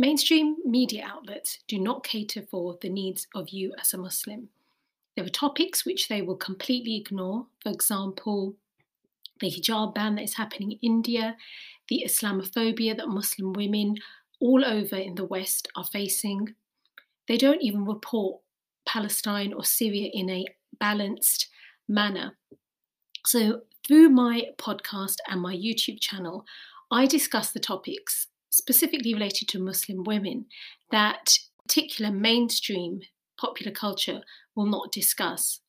Mainstream media outlets do not cater for the needs of you as a Muslim. There are topics which they will completely ignore. For example, the hijab ban that is happening in India, the Islamophobia that Muslim women all over in the West are facing. They don't even report Palestine or Syria in a balanced manner. So, through my podcast and my YouTube channel, I discuss the topics specifically related to Muslim women that particular mainstream popular culture will not discuss.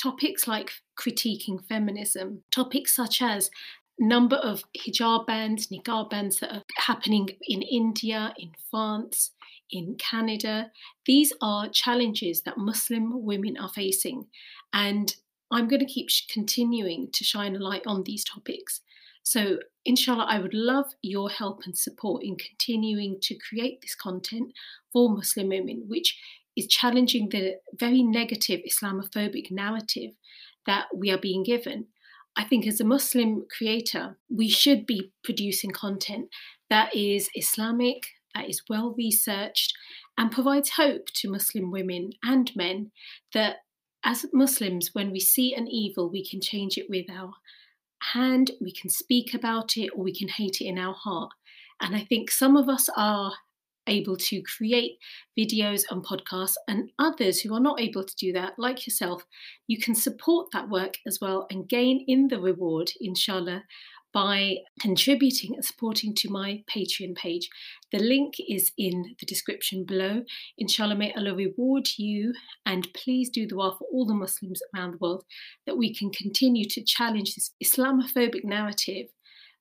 Topics like critiquing feminism, topics such as number of hijab bans, niqab bans that are happening in India, in France, in Canada. These are challenges that Muslim women are facing. And I'm going to keep continuing to shine a light on these topics. So, inshallah, I would love your help and support in continuing to create this content for Muslim women, which is challenging the very negative Islamophobic narrative that we are being given. I think as a Muslim creator, we should be producing content that is Islamic, that is well researched, and provides hope to Muslim women and men that as Muslims, when we see an evil, we can change it with our hand, we can speak about it, or we can hate it in our heart. And I think some of us are able to create videos and podcasts, and others who are not able to do that, like yourself, you can support that work as well and gain in the reward, inshallah, by contributing and supporting to my Patreon page. The link is in the description below. Inshallah, may Allah reward you and please do the dua for all the Muslims around the world that we can continue to challenge this Islamophobic narrative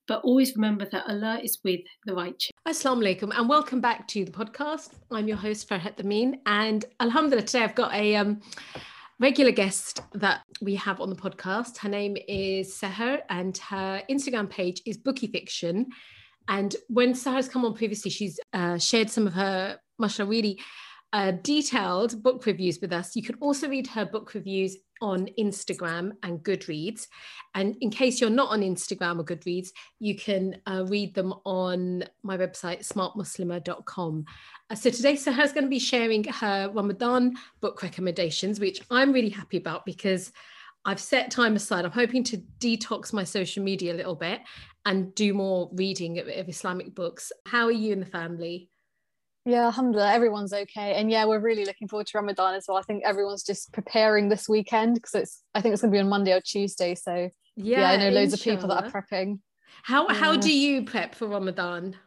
but always remember that Allah is with the righteous. Assalamu alaikum and welcome back to the podcast. I'm your host Farhat Amin and Alhamdulillah today I've got a um, regular guest that we have on the podcast. Her name is Sahar and her Instagram page is Bookifiction. And when Sahar's come on previously, she's uh, shared some of her, mashallah, really uh, detailed book reviews with us. You can also read her book reviews on Instagram and Goodreads. And in case you're not on Instagram or Goodreads, you can uh, read them on my website, smartmuslima.com. Uh, so today, Sahar's going to be sharing her Ramadan book recommendations, which I'm really happy about because I've set time aside. I'm hoping to detox my social media a little bit and do more reading of, of Islamic books. How are you and the family? Yeah, alhamdulillah, everyone's okay. And yeah, we're really looking forward to Ramadan as well. I think everyone's just preparing this weekend because it's I think it's gonna be on Monday or Tuesday. So yeah, yeah I know loads inshallah. of people that are prepping. How yeah. how do you prep for Ramadan?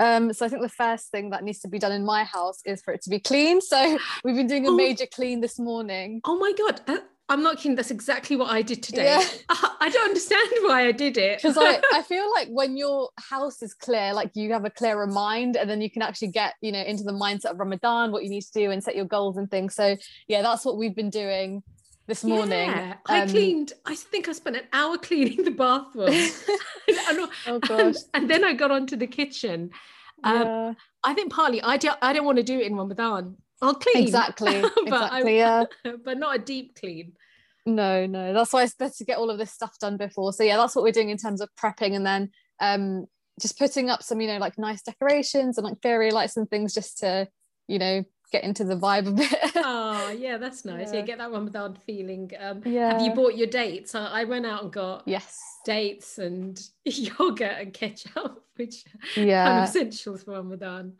Um, so I think the first thing that needs to be done in my house is for it to be clean. So we've been doing a oh. major clean this morning. Oh my god. I'm not kidding. That's exactly what I did today. Yeah. I don't understand why I did it. Because I, I feel like when your house is clear, like you have a clearer mind and then you can actually get, you know, into the mindset of Ramadan, what you need to do and set your goals and things. So yeah, that's what we've been doing this morning. Yeah, I um, cleaned, I think I spent an hour cleaning the bathroom. and, oh gosh. And, and, then I got onto the kitchen. Um, yeah. I think partly I don't I don't want to do it in Ramadan. I'll clean. Exactly. but exactly. yeah. but not a deep clean. No, no. That's why it's better to get all of this stuff done before. So yeah, that's what we're doing in terms of prepping and then um just putting up some, you know, like nice decorations and like fairy lights and things just to, you know, get into the vibe a bit. oh yeah, that's nice. Yeah, yeah get that one without feeling. Um yeah. have you bought your dates? I, I went out and got yes dates and yogurt and ketchup, which yeah kind of essentials for Ramadan.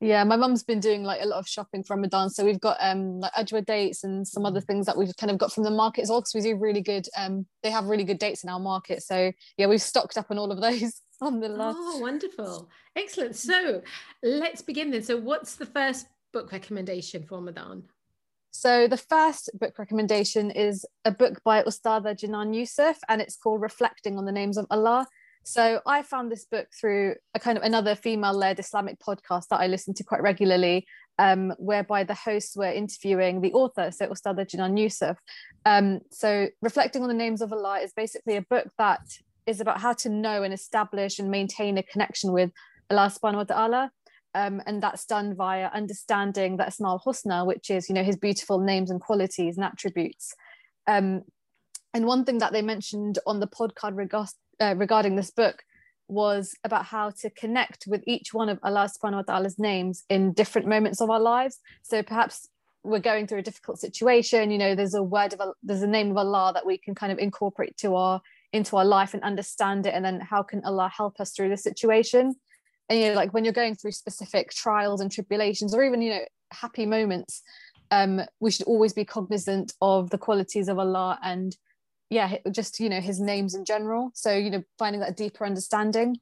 Yeah, my mum's been doing like a lot of shopping for Ramadan. So we've got um like Ajwa dates and some other things that we've kind of got from the market as well. Because we do really good um they have really good dates in our market. So yeah, we've stocked up on all of those on the last. Oh, wonderful. Excellent. So let's begin then. So what's the first book recommendation for Ramadan? So the first book recommendation is a book by Ustada Jinan Yousef and it's called Reflecting on the Names of Allah. So I found this book through a kind of another female-led Islamic podcast that I listen to quite regularly, um, whereby the hosts were interviewing the author, so Ustada Jinan Yousef. Um, so Reflecting on the Names of Allah is basically a book that is about how to know and establish and maintain a connection with Allah subhanahu wa ta'ala. Um, and that's done via understanding the Asma al-Husna, which is, you know, his beautiful names and qualities and attributes. Um, and one thing that they mentioned on the podcast uh, regarding this book was about how to connect with each one of Allah subhanahu wa ta'ala's names in different moments of our lives. So perhaps we're going through a difficult situation, you know, there's a word of a there's a name of Allah that we can kind of incorporate to our into our life and understand it. And then how can Allah help us through the situation? And you know, like when you're going through specific trials and tribulations, or even, you know, happy moments, um, we should always be cognizant of the qualities of Allah and yeah just you know his names in general so you know finding that deeper understanding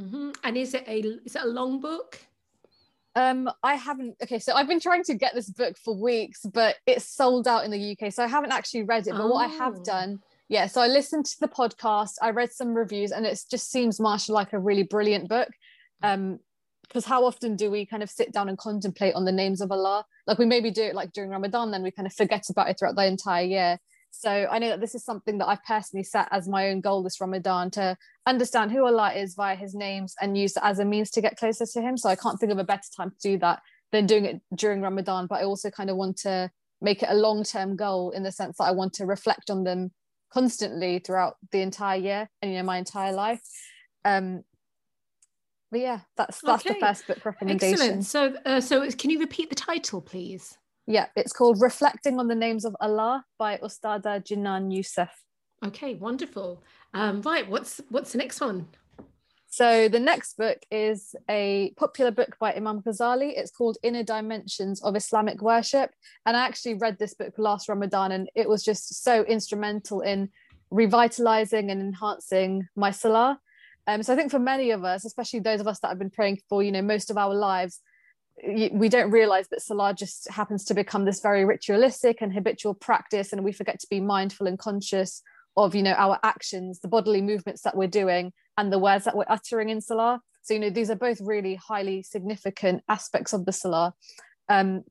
mm-hmm. and is it a is it a long book um i haven't okay so i've been trying to get this book for weeks but it's sold out in the uk so i haven't actually read it but oh. what i have oh. done yeah so i listened to the podcast i read some reviews and it just seems marshall like a really brilliant book um because how often do we kind of sit down and contemplate on the names of allah like we maybe do it like during ramadan then we kind of forget about it throughout the entire year so I know that this is something that I've personally set as my own goal this Ramadan to understand who Allah is via his names and use it as a means to get closer to him. So I can't think of a better time to do that than doing it during Ramadan. But I also kind of want to make it a long-term goal in the sense that I want to reflect on them constantly throughout the entire year and you know my entire life. Um, but yeah, that's that's okay. the first book recommendation. Excellent. So, uh, so can you repeat the title, please? Yeah, it's called Reflecting on the Names of Allah by Ustada Jinan Yousef. Okay, wonderful. Um, right, what's what's the next one? So the next book is a popular book by Imam Ghazali. It's called Inner Dimensions of Islamic Worship. And I actually read this book last Ramadan and it was just so instrumental in revitalizing and enhancing my salah. Um, so I think for many of us, especially those of us that have been praying for, you know, most of our lives, we don't realize that salah just happens to become this very ritualistic and habitual practice and we forget to be mindful and conscious of you know our actions the bodily movements that we're doing and the words that we're uttering in salah. So you know these are both really highly significant aspects of the salah. Um,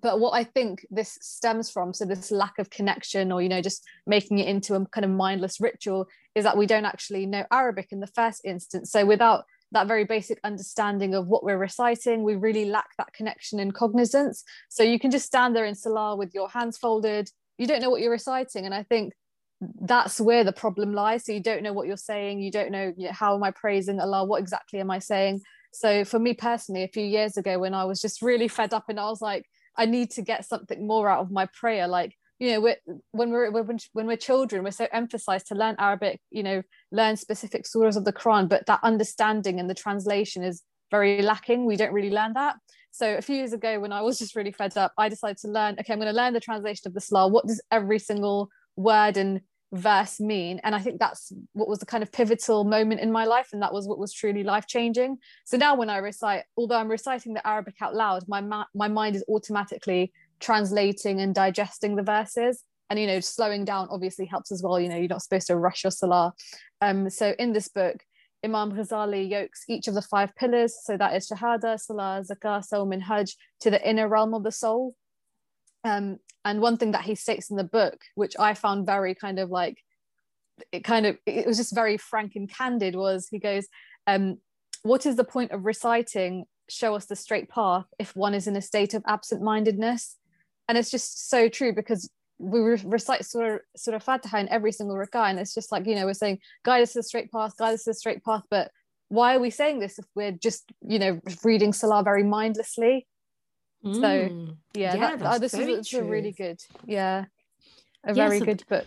but what i think this stems from so this lack of connection or you know just making it into a kind of mindless ritual is that we don't actually know arabic in the first instance. So without that very basic understanding of what we're reciting. We really lack that connection and cognizance. So you can just stand there in Salah with your hands folded. You don't know what you're reciting. And I think that's where the problem lies. So you don't know what you're saying. You don't know, you know how am I praising Allah? What exactly am I saying? So for me personally, a few years ago when I was just really fed up and I was like, I need to get something more out of my prayer. Like you know we're, when we're when, when we're children we're so emphasized to learn arabic you know learn specific surahs of the quran but that understanding and the translation is very lacking. We don't really learn that. So a few years ago when i was just really fed up i decided to learn okay i'm going to learn the translation of the salah. What does every single word and verse mean? And i think that's what was the kind of pivotal moment in my life and that was what was truly life changing so now when i recite although i'm reciting the arabic out loud my ma- my mind is automatically translating and digesting the verses and you know slowing down obviously helps as well you know you're not supposed to rush your salah um so in this book Imam Ghazali yokes each of the five pillars, so that is Shahada, Salah, Zakah, Sawm, and Hajj, to the inner realm of the soul. Um, and one thing that he states in the book, which I found very kind of like, it kind of, it was just very frank and candid, was he goes, um, What is the point of reciting, show us the straight path, if one is in a state of absent mindedness? And it's just so true because we recite Surah, Surah Fatiha in every single rak'ah, and it's just like, you know, we're saying, guide us to the straight path, guide us to the straight path. But why are we saying this if we're just, you know, reading Salah very mindlessly? Mm. So, yeah, yeah that, uh, this is a really good, yeah, a yeah, very so good book.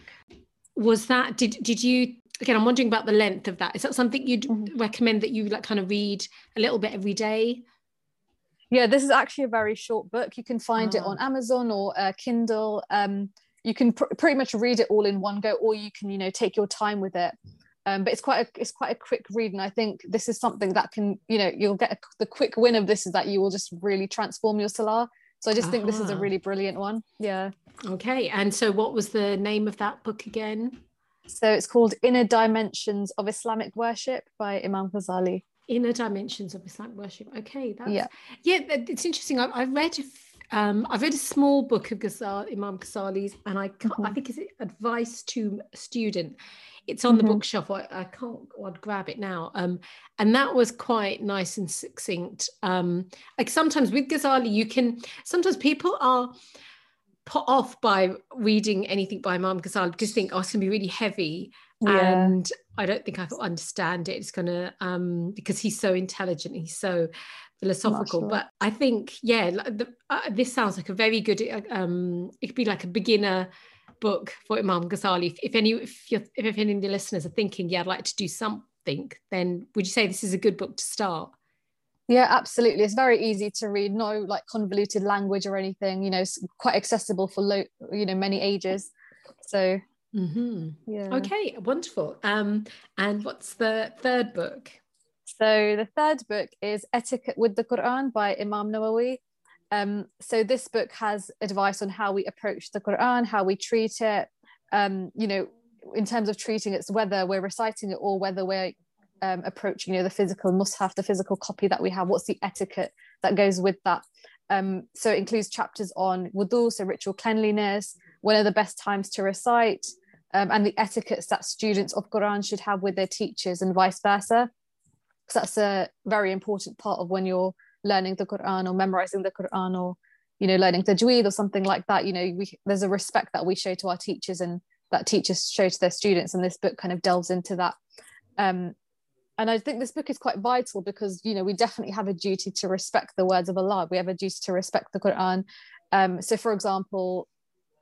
Was that, did, did you, again, I'm wondering about the length of that. Is that something you'd mm-hmm. recommend that you like kind of read a little bit every day? Yeah, this is actually a very short book. You can find oh. it on ah. Amazon or uh, Kindle. Um, you can pr- pretty much read it all in one go, or you can, you know, take your time with it. Um, but it's quite a it's quite a quick read, and I think this is something that can, you know, you'll get a, the quick win of this is that you will just really transform your salah. So I just uh-huh. think this is a really brilliant one. Yeah. Okay, and so what was the name of that book again? So it's called Inner Dimensions of Islamic Worship by Imam Ghazali inner dimensions of Islamic worship. Okay, that's yeah, yeah. It's interesting. I, I read um, I've read a small book of Ghazali, Imam Ghazali's, and I mm-hmm. I think it's advice to a student. It's on mm-hmm. the bookshelf. I, I can't I'd grab it now. Um, and that was quite nice and succinct. Um, like sometimes with Ghazali, you can sometimes people are put off by reading anything by Imam Ghazali because think, oh, it's gonna be really heavy yeah. and I don't think I understand it. It's gonna um because he's so intelligent, he's so philosophical. Sure. But I think, yeah, the, uh, this sounds like a very good. Uh, um, it could be like a beginner book for Imam Ghazali. If, if any, if, you're, if any of the listeners are thinking, yeah, I'd like to do something, then would you say this is a good book to start? Yeah, absolutely. It's very easy to read. No like convoluted language or anything. You know, it's quite accessible for low, you know, many ages. So Mm-hmm. Yeah. Okay, wonderful. Um, and what's the third book? So the third book is Etiquette with the Quran by Imam Nawawi. Um, so this book has advice on how we approach the Quran, how we treat it. Um, you know, in terms of treating it, whether we're reciting it or whether we're um, approaching, you know, the physical mushaf, the physical copy that we have. What's the etiquette that goes with that? Um, so it includes chapters on wudu, so ritual cleanliness, when are the best times to recite, um, and the etiquettes that students of Quran should have with their teachers and vice versa. Because that's a very important part of when you're learning the Quran or memorizing the Quran or you know learning tajweed or something like that. You know, we, there's a respect that we show to our teachers and that teachers show to their students, and this book kind of delves into that. Um, and I think this book is quite vital because you know we definitely have a duty to respect the words of Allah. We have a duty to respect the Quran. Um, so, for example,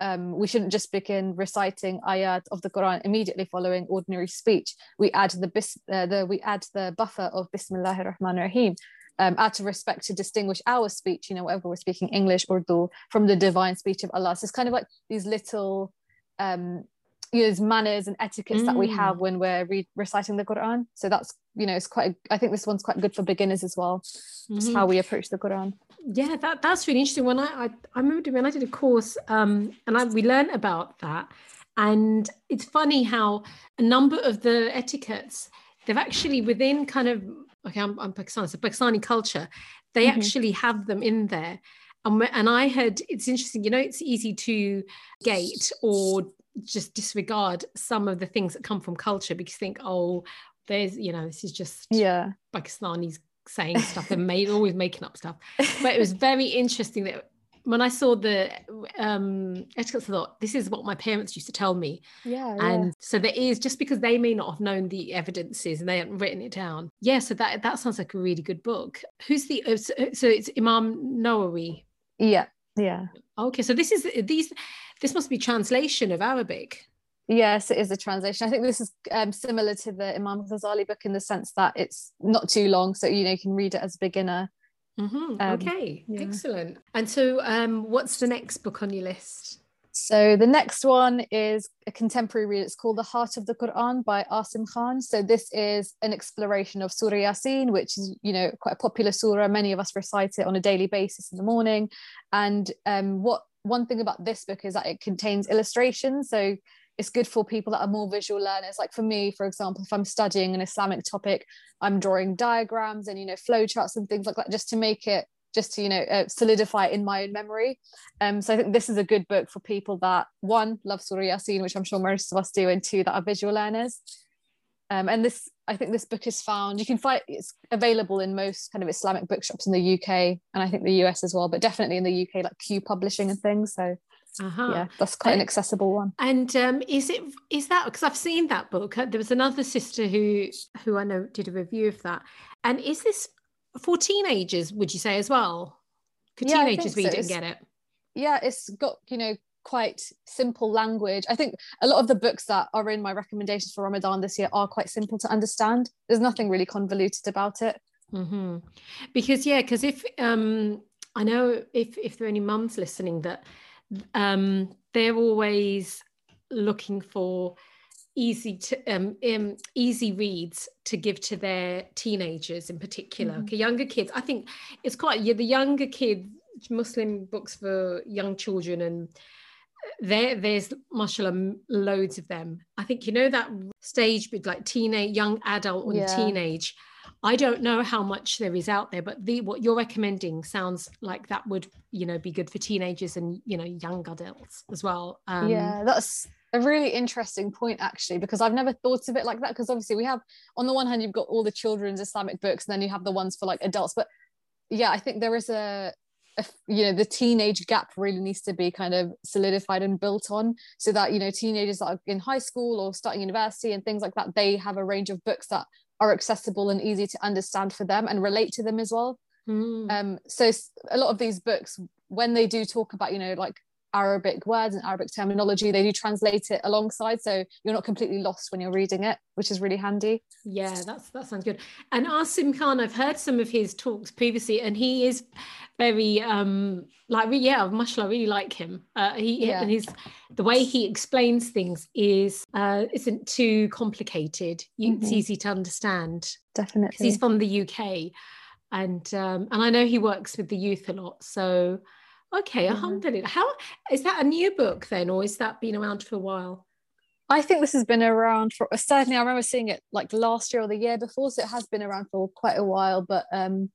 um, we shouldn't just begin reciting ayat of the Quran immediately following ordinary speech. We add the, bis- uh, the we add the buffer of Bismillahir Rahmanir Rahim. Um, out of respect to distinguish our speech, you know, whether we're speaking English or Urdu from the divine speech of Allah. So it's kind of like these little um, you know, manners and etiquettes mm. that we have mm. when we're re- reciting the Quran. So that's you know, it's quite. I think this one's quite good for beginners as well. Mm-hmm. Just how we approach the Quran. Yeah, that that's really interesting. When I I, I remember when I did a course, um, and I, we learned about that, and it's funny how a number of the etiquettes they've actually within kind of okay, I'm, I'm Pakistani, so Pakistani culture, they mm-hmm. actually have them in there. And, and I had, it's interesting, you know, it's easy to gate or just disregard some of the things that come from culture because you think, oh, there's, you know, this is just yeah Pakistanis saying stuff and made always making up stuff. But it was very interesting that when I saw the um etiquette, I thought this is what my parents used to tell me. Yeah. And yeah. so there is just because they may not have known the evidences and they hadn't written it down. Yeah. So that that sounds like a really good book. Who's the uh, so, so it's Imam Nawawi. Yeah. Yeah. Okay. So this is these this must be translation of Arabic. Yes, it is a translation. I think this is um, similar to the Imam Ghazali book in the sense that it's not too long, so you know you can read it as a beginner. Mm-hmm. Um, okay, yeah. excellent. And so, um, what's the next book on your list? So the next one is a contemporary read. It's called The Heart of the Quran by Asim Khan. So this is an exploration of Surah Yasin, which is, you know, quite a popular surah. Many of us recite it on a daily basis in the morning. And um, what one thing about this book is that it contains illustrations. So it's good for people that are more visual learners. Like for me, for example, if I'm studying an Islamic topic, I'm drawing diagrams and, you know, flow charts and things like that just to make it just to you know uh, solidify in my own memory. Um so i think this is a good book for people that one love surah yasin which i'm sure most of us do and two that are visual learners. Um, and this i think this book is found you can find it's available in most kind of islamic bookshops in the uk and i think the us as well but definitely in the uk like q publishing and things. So uh-huh. yeah that's quite an accessible one and um, is it is that because i've seen that book there was another sister who who i know did a review of that and is this for teenagers would you say as well could yeah, teenagers read so. it and get it yeah it's got you know quite simple language. I think a lot of the books that are in my recommendations for Ramadan this year are quite simple to understand. There's nothing really convoluted about it. Mm-hmm. Because yeah, because if um, I know if if there are any mums listening that um, they're always looking for easy to um, um, easy reads to give to their teenagers in particular mm-hmm. okay younger kids i think it's quite yeah the younger kids muslim books for young children and there there's mashallah loads of them i think you know that stage with like teenage young adult and yeah. teenage i don't know how much there is out there but the what you're recommending sounds like that would you know be good for teenagers and you know young adults as well. Um, yeah that's a really interesting point actually because i've never thought of it like that because obviously we have on the one hand you've got all the children's islamic books and then you have the ones for like adults but yeah i think there is a you know the teenage gap really needs to be kind of solidified and built on so that you know teenagers that are in high school or starting university and things like that they have a range of books that are accessible and easy to understand for them and relate to them as well mm. um so a lot of these books when they do talk about you know like Arabic words and Arabic terminology. They do translate it alongside, so you're not completely lost when you're reading it, which is really handy. Yeah, that's that sounds good. And Asim Khan, I've heard some of his talks previously, and he is very um like yeah, mashallah, I really like him. Uh, he yeah. and his the way he explains things is uh isn't too complicated. You, mm-hmm. It's easy to understand. Definitely, because he's from the UK, and um and I know he works with the youth a lot, so Okay, mm-hmm. alhamdulillah. How is that a new book then, or is that been around for a while? I think this has been around for certainly. I remember seeing it like last year or the year before, so it has been around for quite a while. But um,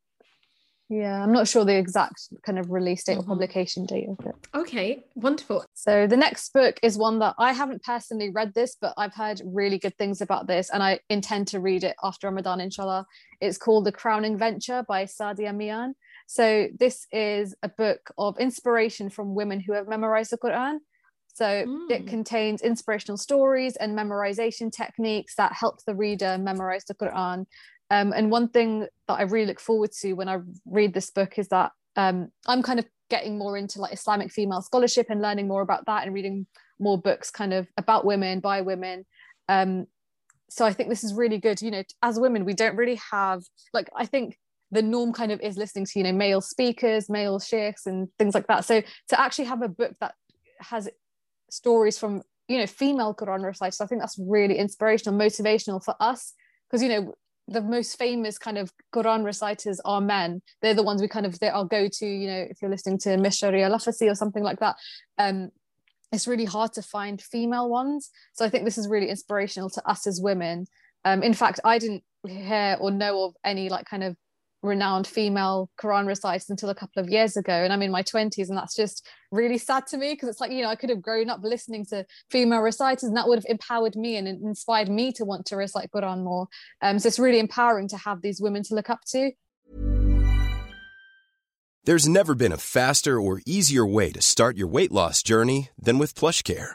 yeah, I'm not sure the exact kind of release date mm-hmm. or publication date of it. Okay, wonderful. So the next book is one that I haven't personally read this, but I've heard really good things about this, and I intend to read it after Ramadan, inshallah. It's called The Crowning Venture by Sadia Mian. So this is a book of inspiration from women who have memorized the Quran. So mm. it contains inspirational stories and memorization techniques that help the reader memorize the Quran. Um, and one thing that I really look forward to when I read this book is that um, I'm kind of getting more into like Islamic female scholarship and learning more about that and reading more books kind of about women by women. Um, so I think this is really good. You know, as women, we don't really have like I think the norm kind of is listening to you know male speakers male sheikhs and things like that. So to actually have a book that has stories from you know female quran reciters i think that's really inspirational motivational for us. Because you know the most famous kind of quran reciters are men. They're the ones we kind of they are go to you know if you're listening to mishari al or something like that. Um it's really hard to find female ones. So i think this is really inspirational to us as women. Um in fact i didn't hear or know of any like kind of renowned female Quran reciters until a couple of years ago. And I'm in my 20s, and that's just really sad to me because it's like, you know, I could have grown up listening to female reciters, and that would have empowered me and inspired me to want to recite Quran more. Um, so it's really empowering to have these women to look up to. There's never been a faster or easier way to start your weight loss journey than with PlushCare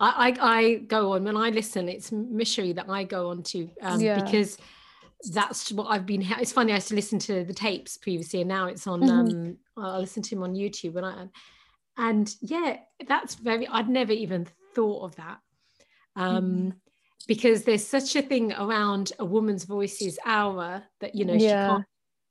I I, I go on when I listen, it's Mishri that I go on to um, Yeah. because that's what I've been. It's funny. I used to listen to the tapes previously, and now it's on. Mhm. Um, I listen to him on YouTube, and I and yeah, that's very. I'd never even thought of that. Um, because there's such a thing around a woman's voice is aura that you know she can't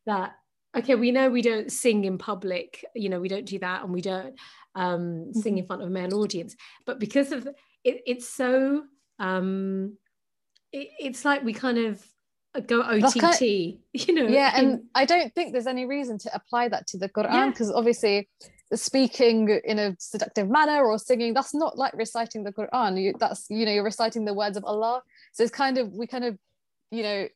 that okay we know we don't sing in public you know we don't do that and we don't um sing in front of a male audience. But because of it it's so um it, it's like we kind of go That's ott kind- you know yeah and i don't think there's any reason to apply that to the quran Yeah. because obviously speaking in a seductive manner or singing that's not like reciting the quran. You, that's you know you're reciting the words of allah. So it's kind of we kind of you know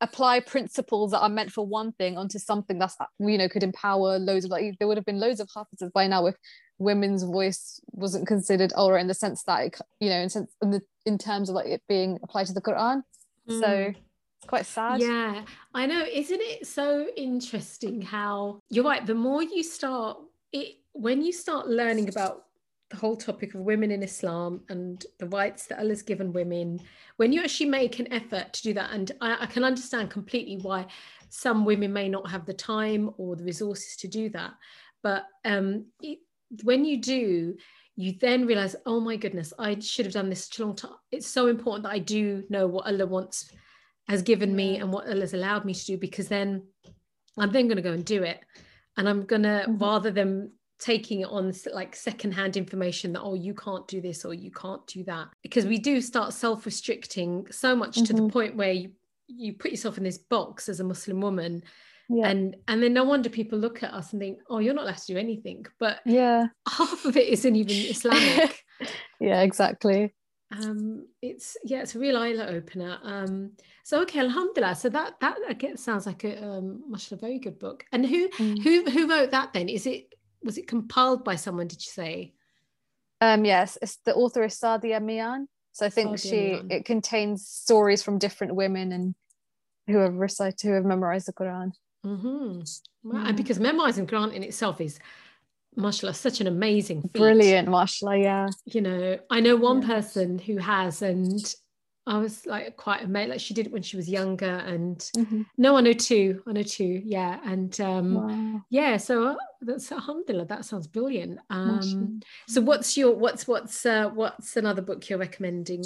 apply principles that are meant for one thing onto something that's you know could empower loads of like there would have been loads of hafizes by now if women's voice wasn't considered aura in the sense that it, you know in sense in, the, in terms of like it being applied to the quran so Mm. it's quite sad Yeah, I know. Isn't it so interesting how you're right? The more you start it, when you start learning about the whole topic of women in Islam and the rights that Allah's given women, when you actually make an effort to do that, and I, I can understand completely why some women may not have the time or the resources to do that, but um, it, when you do, you then realize, oh my goodness, I should have done this such a long time. It's so important that I do know what Allah wants has given me and what Allah's allowed me to do because then I'm then going to go and do it. And I'm going to, Mhm. rather than taking it on like secondhand information that, oh, you can't do this or you can't do that, because we do start self restricting so much to the Mhm. point where you, you put yourself in this box as a Muslim woman. yeah And, and then no wonder people look at us and think, oh, you're not allowed to do anything. But yeah half of it isn't even Islamic. yeah exactly um it's yeah it's a real eye opener um so okay alhamdulillah so that that I guess sounds like a um mashallah, very good book and who Mm. who who wrote that then is it was it compiled by someone did you say um yes it's the author is sadia mian so i think Sadia she Mian. it contains stories from different women and who have recited who have memorized the quran mm-hmm. Yeah. and because memorizing Quran in itself is mashallah such an amazing feat. brilliant mashallah yeah you know i know one person who has and i was like quite amazed like she did it when she was younger and no i know two i know two yeah and um Wow. yeah so uh, that's alhamdulillah that sounds brilliant. Um so what's your what's what's uh what's another book you're recommending?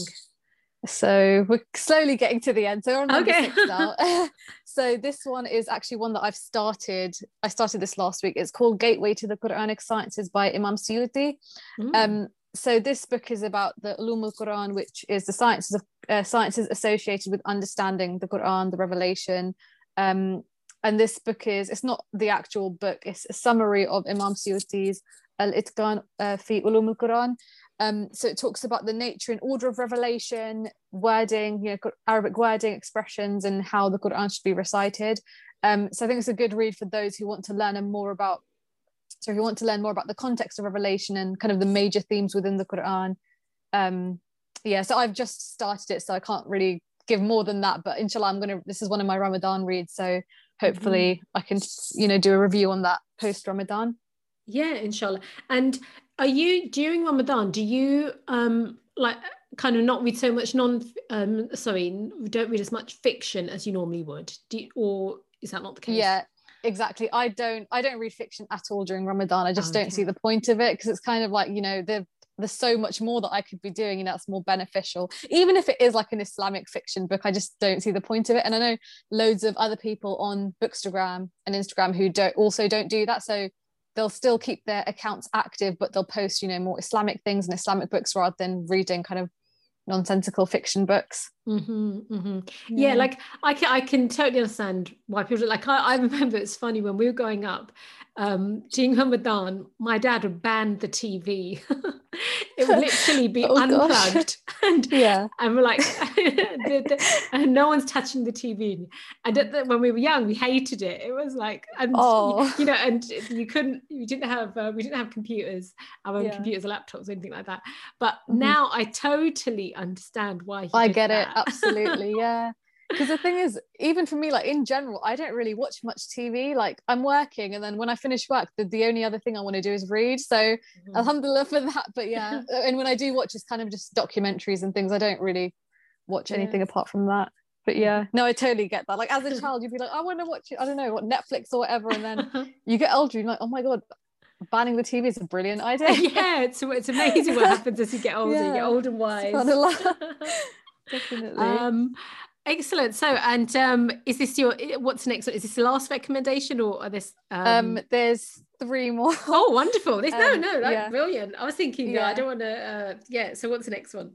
So we're slowly getting to the end so we're on Okay. so this one is actually one that i've started i started this last week. It's called gateway to the quranic sciences by imam suyuti. Mm. Um, so this book is about the ulum al Quran, which is the sciences of uh, sciences associated with understanding the Quran, the Revelation. Um, and this book is it's not the actual book; it's a summary of Imam Suyuti's Al Itqan uh, fi Ulum al Quran. Um, so it talks about the nature and order of revelation, wording, you know, Arabic wording, expressions, and how the Quran should be recited. Um, so I think it's a good read for those who want to learn more about so if you want to learn more about the context of revelation and kind of the major themes within the quran um yeah so i've just started it so i can't really give more than that but inshallah i'm gonna this is one of my ramadan reads so hopefully i can you know do a review on that post ramadan yeah inshallah. And are you during ramadan do you um like kind of not read so much non um sorry don't read as much fiction as you normally would? Do you, or is that not the case? Yeah exactly i don't i don't read fiction at all during ramadan i just Okay. don't see the point of it because it's kind of like you know the there's so much more that I could be doing and that's more beneficial. Even if it is like an Islamic fiction book, I just don't see the point of it. And I know loads of other people on Bookstagram and Instagram who don't also don't do that. So they'll still keep their accounts active, but they'll post, you know, more Islamic things and Islamic books rather than reading kind of nonsensical fiction books. Mm-hmm, mm-hmm. Yeah. yeah. like I can, I can totally understand why people like. I, I remember it's funny when we were growing up, um, during Ramadan, my dad would ban the TV. it would literally be oh, unplugged, and yeah, and we're like, and no one's touching the TV. And the, when we were young, we hated it. It was like, and oh. you know, and you couldn't, you didn't have, uh, we didn't have computers, our own yeah. computers or laptops or anything like that. But mm-hmm. now I totally understand why. I get that. it absolutely, yeah because the thing is even for me like in general i don't really watch much tv like i'm working and then when i finish work the, the only other thing i want to do is read so mm-hmm. alhamdulillah for that but yeah and when i do watch it's kind of just documentaries and things i don't really watch anything apart from that but yeah mm-hmm. no i totally get that like as a child you'd be like i want to watch it i don't know what netflix or whatever and then you get older you're like oh my god banning the TV is a brilliant idea. yeah, it's it's amazing what happens as you get older. Yeah. You get old and wise. Definitely. Um, Excellent. So, and um, is this your what's next? Is this the last recommendation, or are this? Um... um there's three more. Oh, wonderful! This, no, um, no, that's yeah. brilliant. I was thinking, yeah. I don't want to. Uh, yeah. So, what's the next one?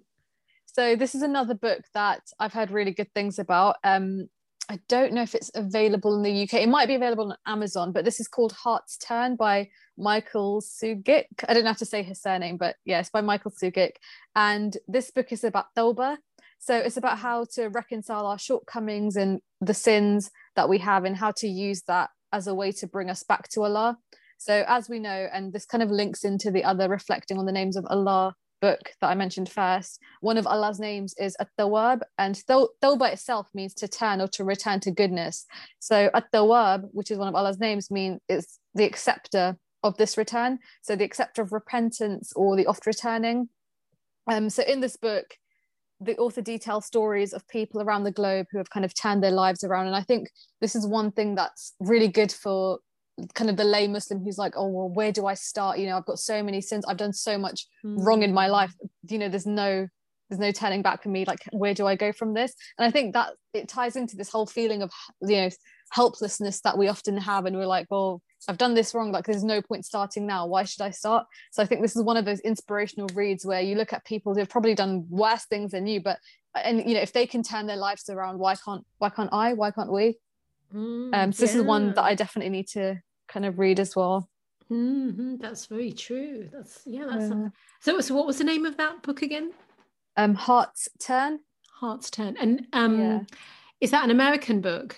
So, this is another book that I've heard really good things about. Um, I don't know if it's available in the UK. It might be available on Amazon, but this is called Heart's Turn by Michael Sugik. I don't have to say his surname, but yes, yeah, by Michael Sugik. And this book is about Tawbah, so it's about how to reconcile our shortcomings and the sins that we have and how to use that as a way to bring us back to Allah. So as we know, and this kind of links into the other reflecting on the names of Allah book that I mentioned first, one of Allah's names is At-Tawwab and Tawbah itself means to turn or to return to goodness. So At-Tawwab, which is one of Allah's names, means it's the acceptor of this return. So the acceptor of repentance or the oft returning. Um, so in this book, the author details stories of people around the globe who have kind of turned their lives around. And i think this is one thing that's really good for kind of the lay muslim who's like oh well where do i start? You know i've got so many sins. I've done so much mm. wrong in my life. You know there's no there's no turning back for me. Like where do i go from this? And i think that it ties into this whole feeling of you know helplessness that we often have and we're like well I've done this wrong. Like, there's no point starting now. Why should I start? So I think this is one of those inspirational reads where you look at people who've probably done worse things than you, but and you know if they can turn their lives around, why can't why can't I? Why can't we? Mm, um, so yeah. this is one that I definitely need to kind of read as well. Mm-hmm. That's very true. That's yeah. That's a... so. So what was the name of that book again? Um, Heart's Turn. Heart's Turn, and um, yeah. is that an American book?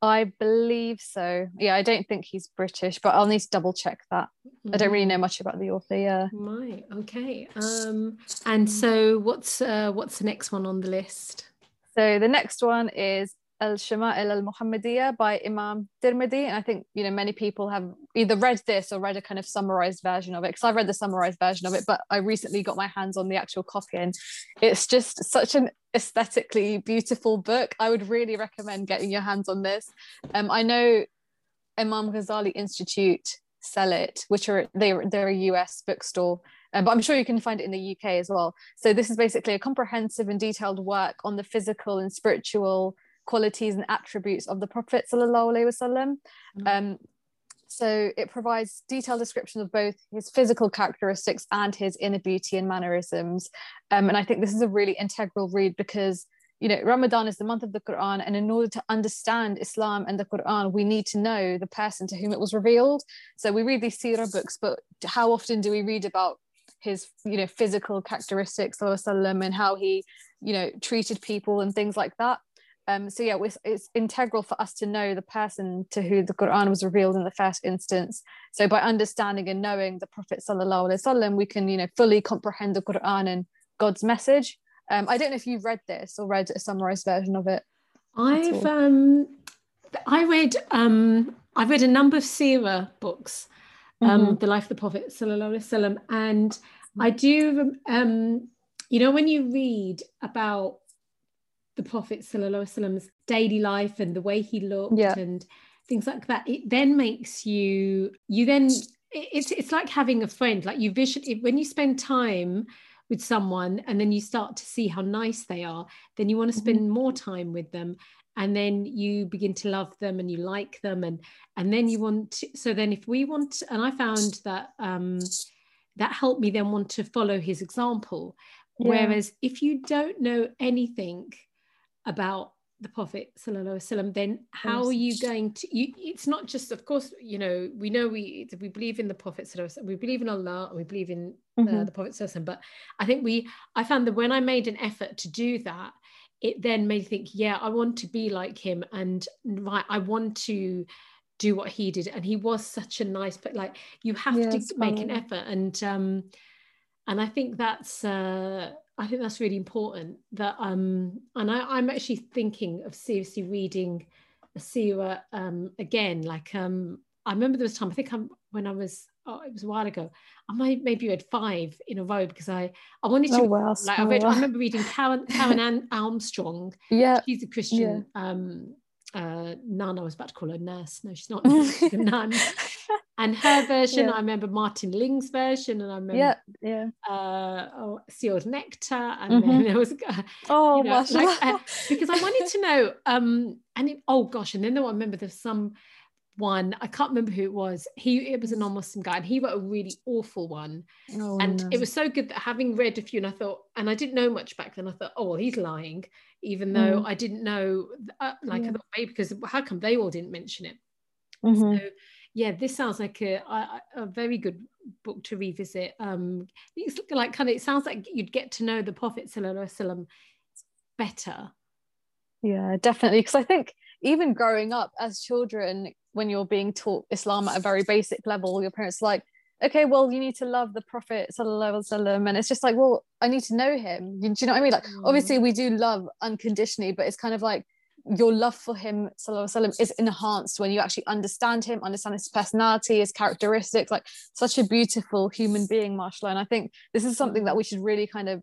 I believe so. Yeah, I don't think he's British, but I'll need to double check that. Mm. I don't really know mm. much about the author. Yeah. Right. Okay. Um, and so what's uh, what's the next one on the list? So the next one is Al Shama'il al Muhammadiyah by Imam Tirmidhi. And I think, you know, many people have either read this or read a kind of summarized version of it. Because I've read the summarized version of it, but I recently got my hands on the actual copy. And it's just such an aesthetically beautiful book. I would really recommend getting your hands on this. Um, I know Imam Ghazali Institute sell it, which are they they're a US bookstore. Um, but I'm sure you can find it in the UK as well. So this is basically a comprehensive and detailed work on the physical and spiritual qualities and attributes of the Prophet sallallahu alaihi wasallam. Mm-hmm. Um, so it provides detailed description of both his physical characteristics and his inner beauty and mannerisms. Um, and I think this is a really integral read because you know Ramadan is the month of the Quran, and in order to understand Islam and the Quran, we need to know the person to whom it was revealed. So we read these seerah books, but how often do we read about his you know physical characteristics and how he you know treated people and things like that um, so yeah, it's, integral for us to know the person to who the Quran was revealed in the first instance. So by understanding and knowing the Prophet sallallahu alaihi wasallam, we can you know fully comprehend the Quran and God's message. Um, I don't know if you've read this or read a summarized version of it. I've um, I read um, I've read a number of Sirah books, um, mm-hmm. the life of the Prophet sallallahu alaihi wasallam, and I do um, you know when you read about the Prophet Wasallam's daily life and the way he looked yeah. and things like that, it then makes you you then it's it's like having a friend. Like you vision when you spend time with someone and then you start to see how nice they are, then you want to spend mm-hmm. more time with them and then you begin to love them and you like them and and then you want to, so then if we want and i found that um that helped me then want to follow his example Yeah. Whereas if you don't know anything about the Prophet وسلم, then how are you going to you, it's not just of course you know we know we we believe in the Prophet we believe in Allah and we believe in mm-hmm. the Prophet but I think we I found that when I made an effort to do that it then made me think yeah I want to be like him and right I want to do what he did and he was such a nice but like you have yeah, to make an effort and um and I think that's uh I think that's really important. That um, and I, am actually thinking of seriously reading a Sira um again. Like um, I remember there was time. I think I'm when I was. Oh, it was a while ago. I might maybe read five in a row because I I wanted to. Oh, wow, like I read. I remember reading Karen Karen Armstrong. Yeah, she's a Christian. Yeah. Um, uh, nun. I was about to call her nurse. No, she's not. she's a nun. And her version yeah. i remember Martin Lings' version and i remember yeah yeah uh oh sealed nectar and mm-hmm. then there was uh, oh you know, like, uh, because i wanted to know um and it, oh gosh and then though i remember there's some one i can't remember who it was he it was a non-muslim guy and he wrote a really awful one oh, and no. it was so good that having read a few and i thought and i didn't know much back then i thought oh well he's lying even though mm. i didn't know uh, like yeah. i thought maybe because how come they all didn't mention it mm-hmm. so yeah, this sounds like a, a, a very good book to revisit. Um, it's like kind of it sounds like you'd get to know the Prophet Sallallahu better. Yeah, definitely. Because I think even growing up as children, when you're being taught Islam at a very basic level, your parents like, okay, well, you need to love the Prophet Sallallahu and it's just like, well, I need to know him. Do you know what I mean? Like, mm. obviously, we do love unconditionally, but it's kind of like your love for him وسلم, is enhanced when you actually understand him understand his personality his characteristics like such a beautiful human being mashallah and i think this is something that we should really kind of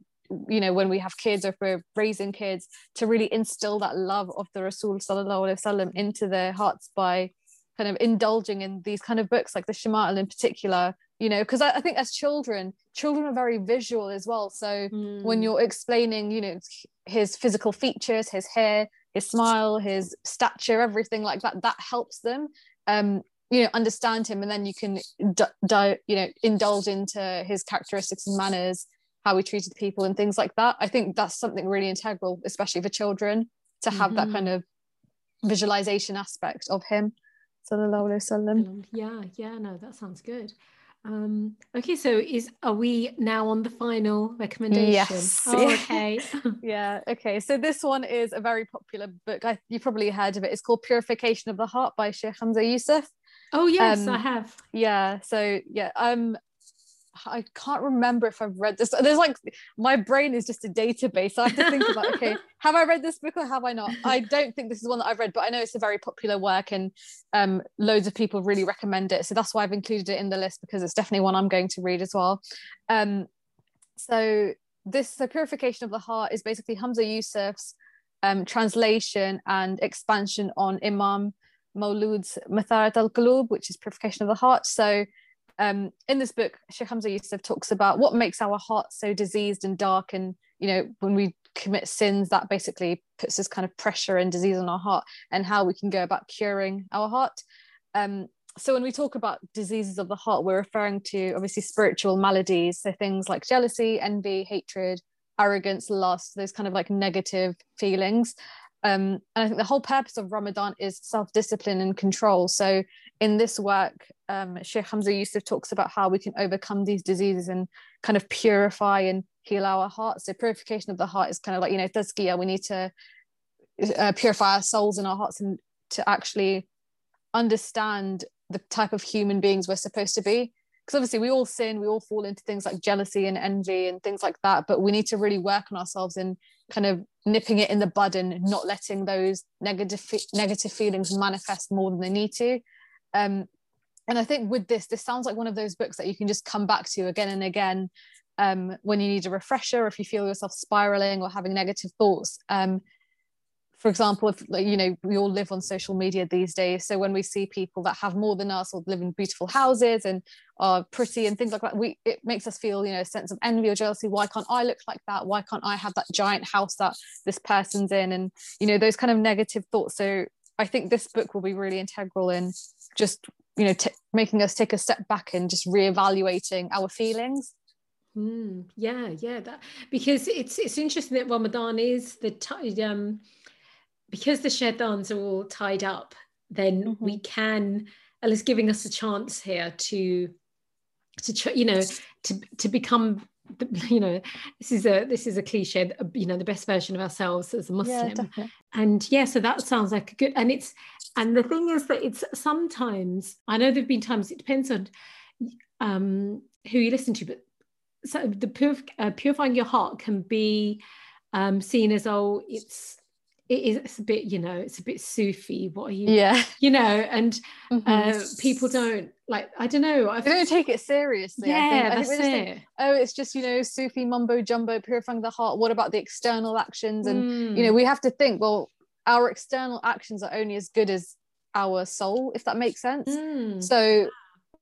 you know when we have kids or if we're raising kids to really instill that love of the rasul وسلم, into their hearts by kind of indulging in these kind of books like the Shamail in particular you know because I, I, think as children children are very visual as well so mm. when you're explaining you know his physical features his hair his smile, his stature, everything like that. That helps them, um, you know, understand him, and then you can, di- you know, indulge into his characteristics and manners, how he treated people, and things like that. I think that's something really integral, especially for children, to have mm-hmm. that kind of visualization aspect of him. Yeah, yeah, no, that sounds good. Um, okay, so is are we now on the final recommendation? Yes. Oh, okay. yeah. Okay. So this one is a very popular book. I, you probably heard of it. It's called Purification of the Heart by Sheikh Hamza Yusuf. Oh yes, um, I have. Yeah. So yeah, um, I can't remember if I've read this. There's like my brain is just a database. So I have to think about okay, have I read this book or have I not? I don't think this is one that I've read, but I know it's a very popular work and um, loads of people really recommend it. So that's why I've included it in the list because it's definitely one I'm going to read as well. Um, so this the purification of the heart is basically Hamza Yusuf's um, translation and expansion on Imam Maulud's Matharat al-Qulub, which is purification of the heart. So um, in this book, Sheikh Hamza Yusuf talks about what makes our heart so diseased and dark. And, you know, when we commit sins, that basically puts this kind of pressure and disease on our heart and how we can go about curing our heart. Um, so when we talk about diseases of the heart, we're referring to obviously spiritual maladies. So things like jealousy, envy, hatred, arrogance, lust, those kind of like negative feelings. Um, and I think the whole purpose of Ramadan is self discipline and control. So, in this work, um, Sheikh Hamza Yusuf talks about how we can overcome these diseases and kind of purify and heal our hearts. So, purification of the heart is kind of like, you know, tazkiyah. We need to uh, purify our souls and our hearts and to actually understand the type of human beings we're supposed to be because obviously we all sin we all fall into things like jealousy and envy and things like that but we need to really work on ourselves in kind of nipping it in the bud and not letting those negative negative feelings manifest more than they need to um, and i think with this this sounds like one of those books that you can just come back to again and again um, when you need a refresher if you feel yourself spiraling or having negative thoughts um, for example, if you know, we all live on social media these days. So when we see people that have more than us or live in beautiful houses and are pretty and things like that, we it makes us feel, you know, a sense of envy or jealousy. Why can't I look like that? Why can't I have that giant house that this person's in? And you know, those kind of negative thoughts. So I think this book will be really integral in just, you know, t- making us take a step back and just reevaluating our feelings. Mm, yeah, yeah, that because it's it's interesting that Ramadan is the t- um because the shaitans are all tied up, then mm-hmm. we can Allah's giving us a chance here to to you know to to become you know this is a this is a cliche you know the best version of ourselves as a muslim yeah, and yeah so that sounds like a good and it's and the thing is that it's sometimes i know there've been times it depends on um who you listen to but so the purif- uh, purifying your heart can be um seen as oh it's it is it's a bit you know it's a bit Sufi what are you yeah you know and mm-hmm. uh, people don't like I don't know I don't take it seriously yeah I think, I that's it. Think, oh it's just you know Sufi mumbo jumbo purifying the heart what about the external actions and mm. you know mm. we have to think well our external actions are only as good as our soul if that makes sense mm. so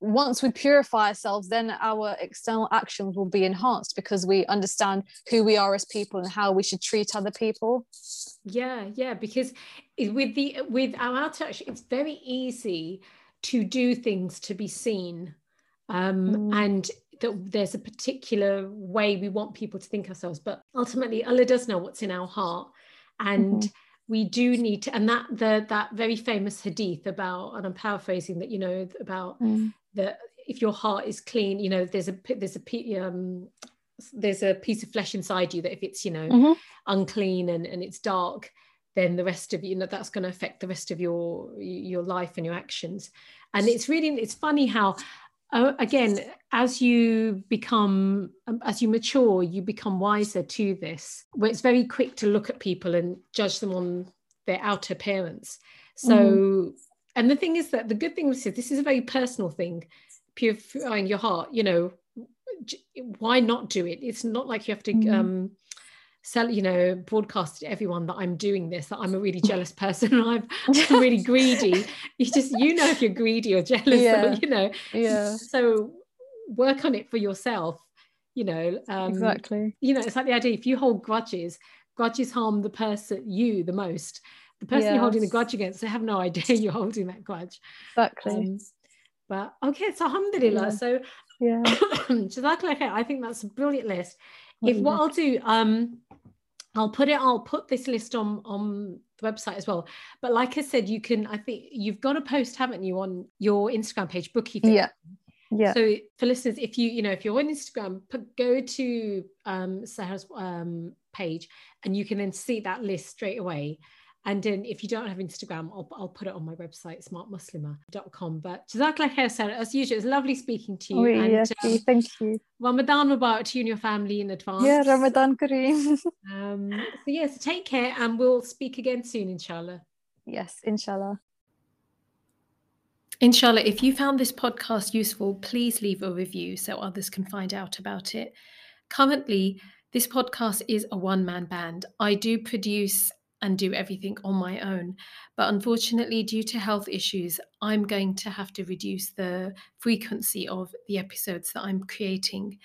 once we purify ourselves, then our external actions will be enhanced because we understand who we are as people and how we should treat other people. Yeah, yeah, because with the with our outer action, it's very easy to do things to be seen, um, mm. and that there's a particular way we want people to think ourselves. But ultimately, Allah does know what's in our heart, and. Mm-hmm we do need to and that the that very famous hadith about and i'm paraphrasing that you know about mm that if your heart is clean, you know, there's a there's a um, there's a piece of flesh inside you that if it's you know mm-hmm. unclean and, and it's dark then the rest of you know that's going to affect the rest of your your life and your actions and it's really it's funny how uh, again as you become um, as you mature you become wiser to this. Where it's very quick to look at people and judge them on their outer appearance. So mm-hmm. and the thing is that the good thing is this is a very personal thing purifying your heart you know why not do it? It's not like you have to mm. um sell you know broadcast to everyone that i'm doing this that i'm a really jealous person i'm, I'm really greedy you just you know if you're greedy or jealous yeah. or, you know yeah so work on it for yourself you know um, exactly you know it's like the idea if you hold grudges grudges harm the person you the most the person yes. you're holding the grudge against, they have no idea you're holding that grudge. Exactly. Um, but okay, so alhamdulillah. Yeah. So yeah. Jazakallah I think that's a brilliant list. If what I'll do, um, I'll put it, I'll put this list on on the website as well. But like I said, you can, I think you've got a post, haven't you, on your Instagram page, Bookifiction. Yeah. Yeah. So for listeners, if you, you know, if you're on Instagram, put, go to um Sahar's um page and you can then see that list straight away. And then if you don't have Instagram, I'll, I'll put it on my website, smartmuslima.com. But Jazakallah khair, Sahar. As usual, it's lovely speaking to you. Oh, and, yes, um, thank you. Ramadan Mubarak to you and your family in advance. Yeah, Ramadan Kareem. um, so, yes, take care and we'll speak again soon, inshallah. Yes, inshallah. Inshallah, if you found this podcast useful, please leave a review so others can find out about it. Currently, this podcast is a one man band. I do produce and do everything on my own. But unfortunately, due to health issues, I'm going to have to reduce the frequency of the episodes that I'm creating.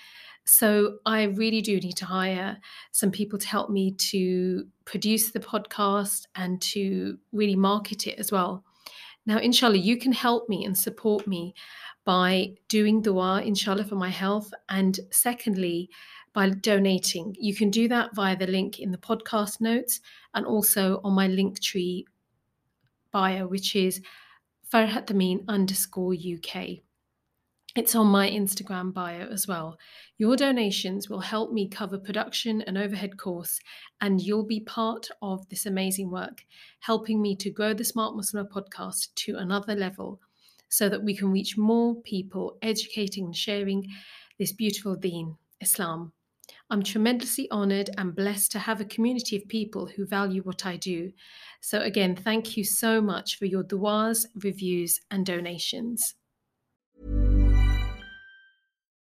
So I really do need to hire some people to help me to produce the podcast and to really market it as well. Now, inshallah, you can help me and support me by doing dua, inshallah, for my health. And secondly, by donating. You can do that via the link in the podcast notes and also on my link tree bio, which is Farhat Amin underscore UK. It's on my Instagram bio as well. Your donations will help me cover production and overhead costs, and you'll be part of this amazing work, helping me to grow the Smart Muslim podcast to another level so that we can reach more people, educating and sharing this beautiful deen, Islam. I'm tremendously honored and blessed to have a community of people who value what I do. So, again, thank you so much for your duas, reviews, and donations.